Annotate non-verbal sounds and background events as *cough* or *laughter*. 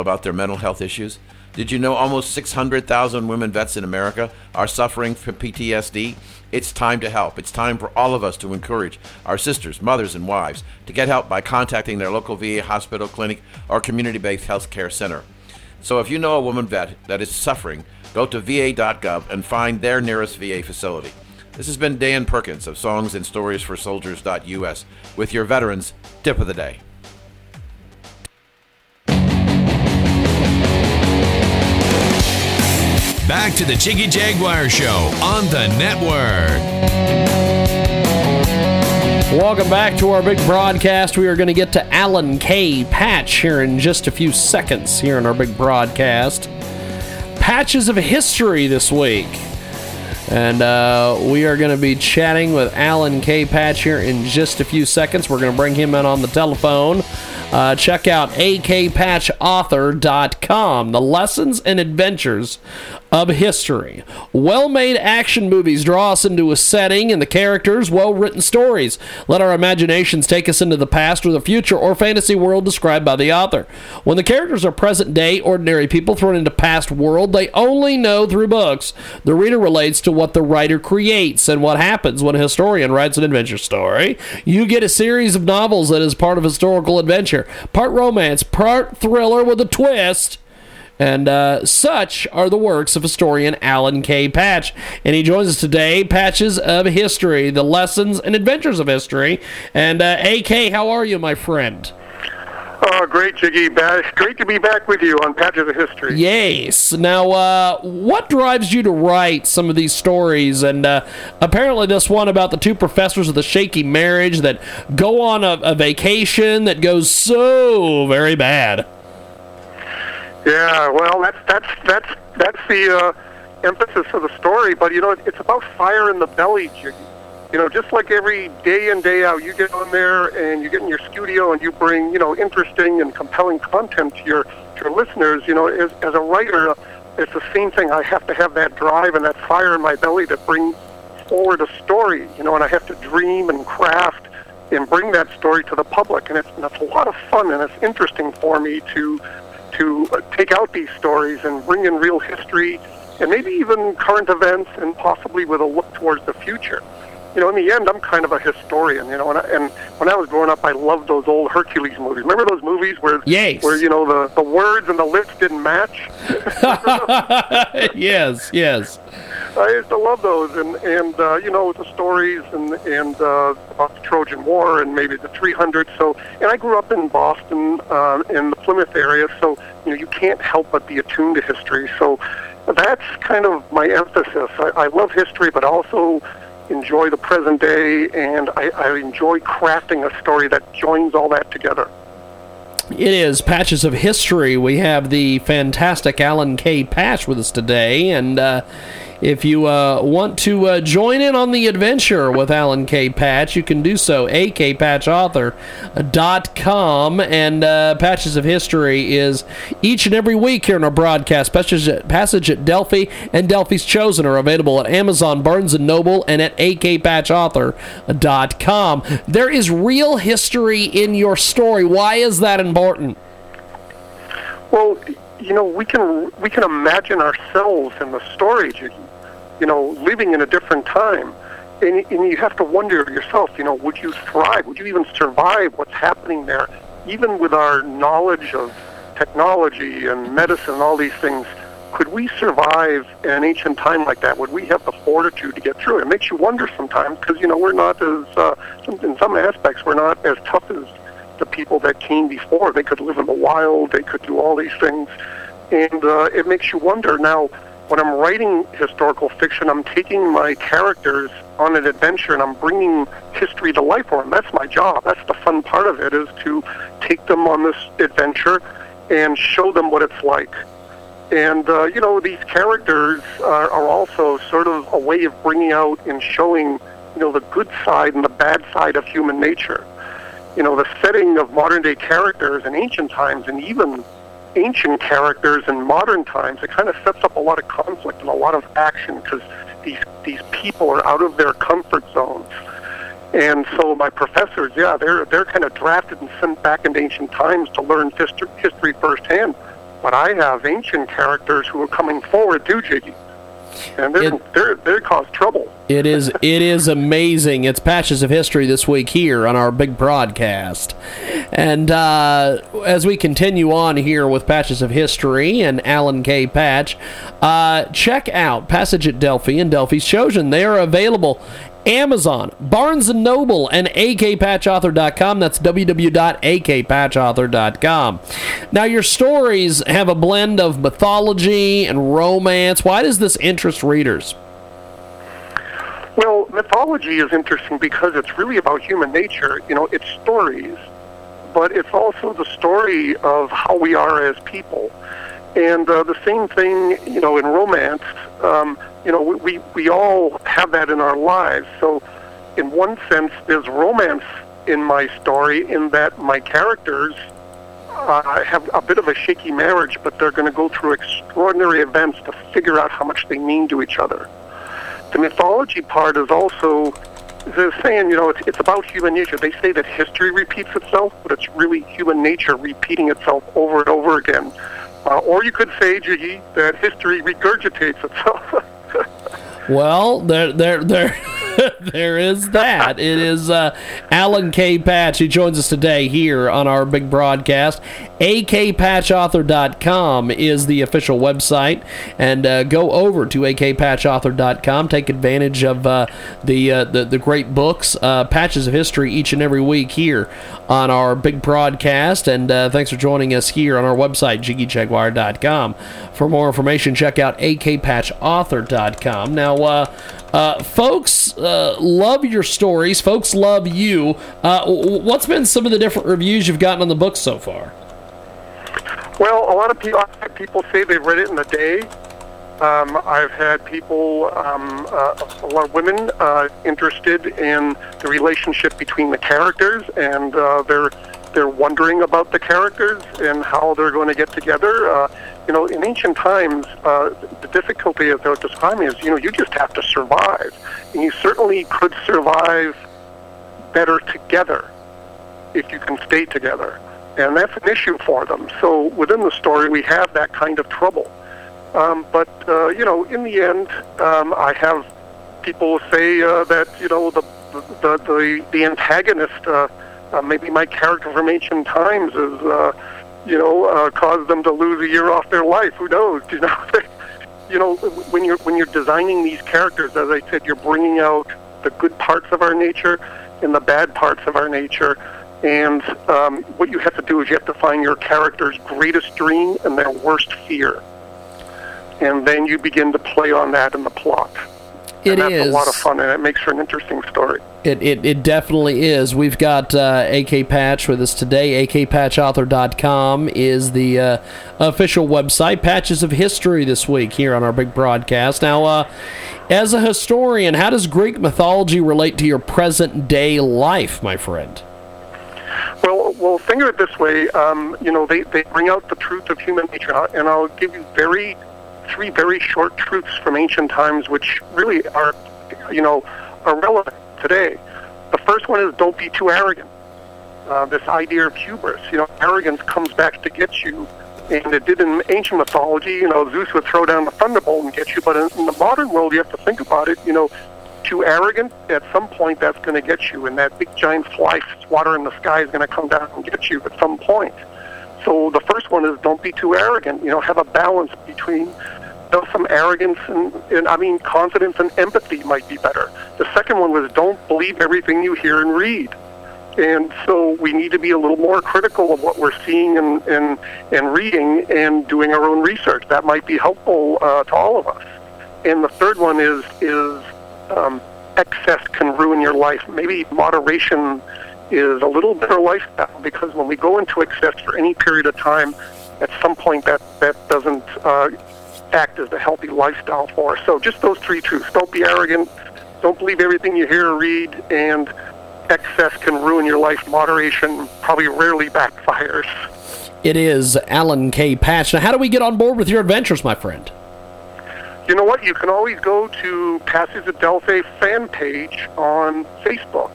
about their mental health issues? Did you know almost 600,000 women vets in America are suffering from PTSD? It's time to help. It's time for all of us to encourage our sisters, mothers, and wives to get help by contacting their local VA hospital, clinic, or community based health care center. So if you know a woman vet that is suffering, go to va.gov and find their nearest VA facility. This has been Dan Perkins of Songs and Stories for Soldiers.us with your veterans tip of the day. Back to the Jiggy Jaguar Show on the network. Welcome back to our big broadcast. We are going to get to Allan K. Patch here in just a few seconds here in our big broadcast. Patches of history this week. And uh, we are going to be chatting with Allan K. Patch here in just a few seconds. We're going to bring him in on the telephone. Uh, check out akpatchauthor.com. The lessons and adventures of history. Well made action movies draw us into a setting and the characters, well written stories. Let our imaginations take us into the past or the future or fantasy world described by the author. When the characters are present day, ordinary people thrown into past world they only know through books, the reader relates to what the writer creates and what happens when a historian writes an adventure story. You get a series of novels that is part of historical adventure, part romance, part thriller with a twist and uh, such are the works of historian Allan K. Patch. And he joins us today, Patches of History, the lessons and adventures of history. And uh, AK, how are you, my friend? Oh, great, Jiggy. Bash. Great to be back with you on Patches of History. Yes. Now, uh, what drives you to write some of these stories? And uh, apparently, this one about the two professors of the shaky marriage that go on a, a vacation that goes so very bad. Yeah, well, that's that's that's that's the uh, emphasis of the story. But you know, it's about fire in the belly, Jiggy. You know, just like every day in day out, you get on there and you get in your studio and you bring you know interesting and compelling content to your to your listeners. You know, as as a writer, it's the same thing. I have to have that drive and that fire in my belly to bring forward a story. You know, and I have to dream and craft and bring that story to the public. And it's, and it's a lot of fun and it's interesting for me to to uh, take out these stories and bring in real history and maybe even current events and possibly with a look towards the future. You know, in the end, I'm kind of a historian. You know, and, I, and when I was growing up, I loved those old Hercules movies. Remember those movies where, yes. where you know the the words and the lips didn't match? *laughs* yes, yes. I used to love those, and and uh, you know the stories and and uh, about the Trojan War and maybe the 300. So, and I grew up in Boston, uh, in the Plymouth area, so you know you can't help but be attuned to history. So, that's kind of my emphasis. I, I love history, but also enjoy the present day, and I, I enjoy crafting a story that joins all that together. It is Patches of History. We have the fantastic Allan K. Patch with us today, and uh, if you uh, want to uh, join in on the adventure with Allan K. Patch, you can do so. akpatchauthor.com. And uh, Patches of History is each and every week here in our broadcast. Passage at, Passage at Delphi and Delphi's Chosen are available at Amazon, Barnes & Noble, and at akpatchauthor.com. There is real history in your story. Why is that important? Well, you know, we can we can imagine ourselves in the story you know, living in a different time. And, and you have to wonder yourself, you know, would you thrive? Would you even survive what's happening there? Even with our knowledge of technology and medicine and all these things, could we survive an ancient time like that? Would we have the fortitude to get through it? It makes you wonder sometimes because, you know, we're not as, uh, in some aspects, we're not as tough as the people that came before. They could live in the wild, they could do all these things. And uh, it makes you wonder now, when I'm writing historical fiction, I'm taking my characters on an adventure and I'm bringing history to life for them. That's my job. That's the fun part of it is to take them on this adventure and show them what it's like. And, uh, you know, these characters are, are also sort of a way of bringing out and showing, you know, the good side and the bad side of human nature. You know, the setting of modern day characters in ancient times and even ancient characters in modern times, it kind of sets up a lot of conflict and a lot of action because these these people are out of their comfort zones. And so my professors, yeah, they're they're kind of drafted and sent back into ancient times to learn history, history firsthand. but I have ancient characters who are coming forward too, Jiggy, and they're It- they're they're cause trouble. It is it is amazing. It's patches of history this week here on our big broadcast, and uh, as we continue on here with patches of history and Allan K. Patch, uh, check out Passage at Delphi and Delphi's Chosen. They are available. Amazon, Barnes Noble, and akpatchauthor.com. That's www.akpatchauthor.com. Now, your stories have a blend of mythology and romance. Why does this interest readers? Well, mythology is interesting because it's really about human nature. You know, it's stories, but it's also the story of how we are as people. And uh, the same thing, you know, in romance, um, you know, we, we, all have that in our lives. So, in one sense, there's romance in my story in that my characters uh, have a bit of a shaky marriage, but they're going to go through extraordinary events to figure out how much they mean to each other. The mythology part is also they're saying you know it's, it's about human nature. They say that history repeats itself but it's really human nature repeating itself over and over again. Uh, or you could say Jiggy, that history regurgitates itself *laughs* Well, there, there, there, *laughs* there is that. It is uh, Allan K. Patch who joins us today here on our big broadcast. akpatchauthor.com is the official website, and uh, go over to akpatchauthor.com. Take advantage of uh, the, uh, the the great books, uh, patches of history each and every week here on our big broadcast. And uh, thanks for joining us here on our website, jiggyjaguar.com. For more information, check out akpatchauthor.com. Now, uh, folks uh, love your stories. Folks love you. Uh, what's been some of the different reviews you've gotten on the book so far? well a lot of people people say they've read it in a day um, I've had people, um, uh, a lot of women, uh, interested in the relationship between the characters, and uh, they're wondering about the characters and how they're going to get together. Uh, you know, in ancient times, uh, the difficulty of they're describing is, you know, you just have to survive, and you certainly could survive better together if you can stay together, and that's an issue for them. So within the story, we have that kind of trouble. Um, but uh, you know, in the end, um, I have people say uh, that you know the the the, the antagonist, uh, uh, maybe my character from ancient times, is uh, you know uh, caused them to lose a year off their life. Who knows? *laughs* You know, you know when you're when you're designing these characters, as I said, you're bringing out the good parts of our nature and the bad parts of our nature. And um, what you have to do is you have to find your character's greatest dream and their worst fear and then you begin to play on that in the plot. It and that's is. a lot of fun, and it makes for an interesting story. It, it, it definitely is. We've got uh, AK Patch with us today. AKPatchauthor.com is the uh, official website. Patches of history this week here on our big broadcast. Now, uh, as a historian, how does Greek mythology relate to your present day life, my friend? Well, well, think of it this way. Um, you know, they, they bring out the truth of human nature, and I'll give you very three very short truths from ancient times, which really are, you know, are relevant today. The first one is don't be too arrogant. Uh, this idea of hubris, you know, arrogance comes back to get you. And it did in ancient mythology, you know, Zeus would throw down the thunderbolt and get you. But in, in the modern world, you have to think about it, you know, too arrogant, at some point that's going to get you. And that big giant fly swatter in the sky is going to come down and get you at some point. So the first one is don't be too arrogant. You know, have a balance between know, some arrogance and, and I mean confidence and empathy might be better. The second one was don't believe everything you hear and read. And so we need to be a little more critical of what we're seeing and, and, and reading and doing our own research. That might be helpful uh, to all of us. And the third one is is um, excess can ruin your life. Maybe moderation is a little better lifestyle because when we go into excess for any period of time, at some point that that doesn't uh, act as a healthy lifestyle for us. So just those three truths: don't be arrogant, don't believe everything you hear or read, and excess can ruin your life. Moderation probably rarely backfires. It is Allan K. Patch. Now, how do we get on board with your adventures, my friend? You know what? You can always go to Passage at Delphi fan page on Facebook.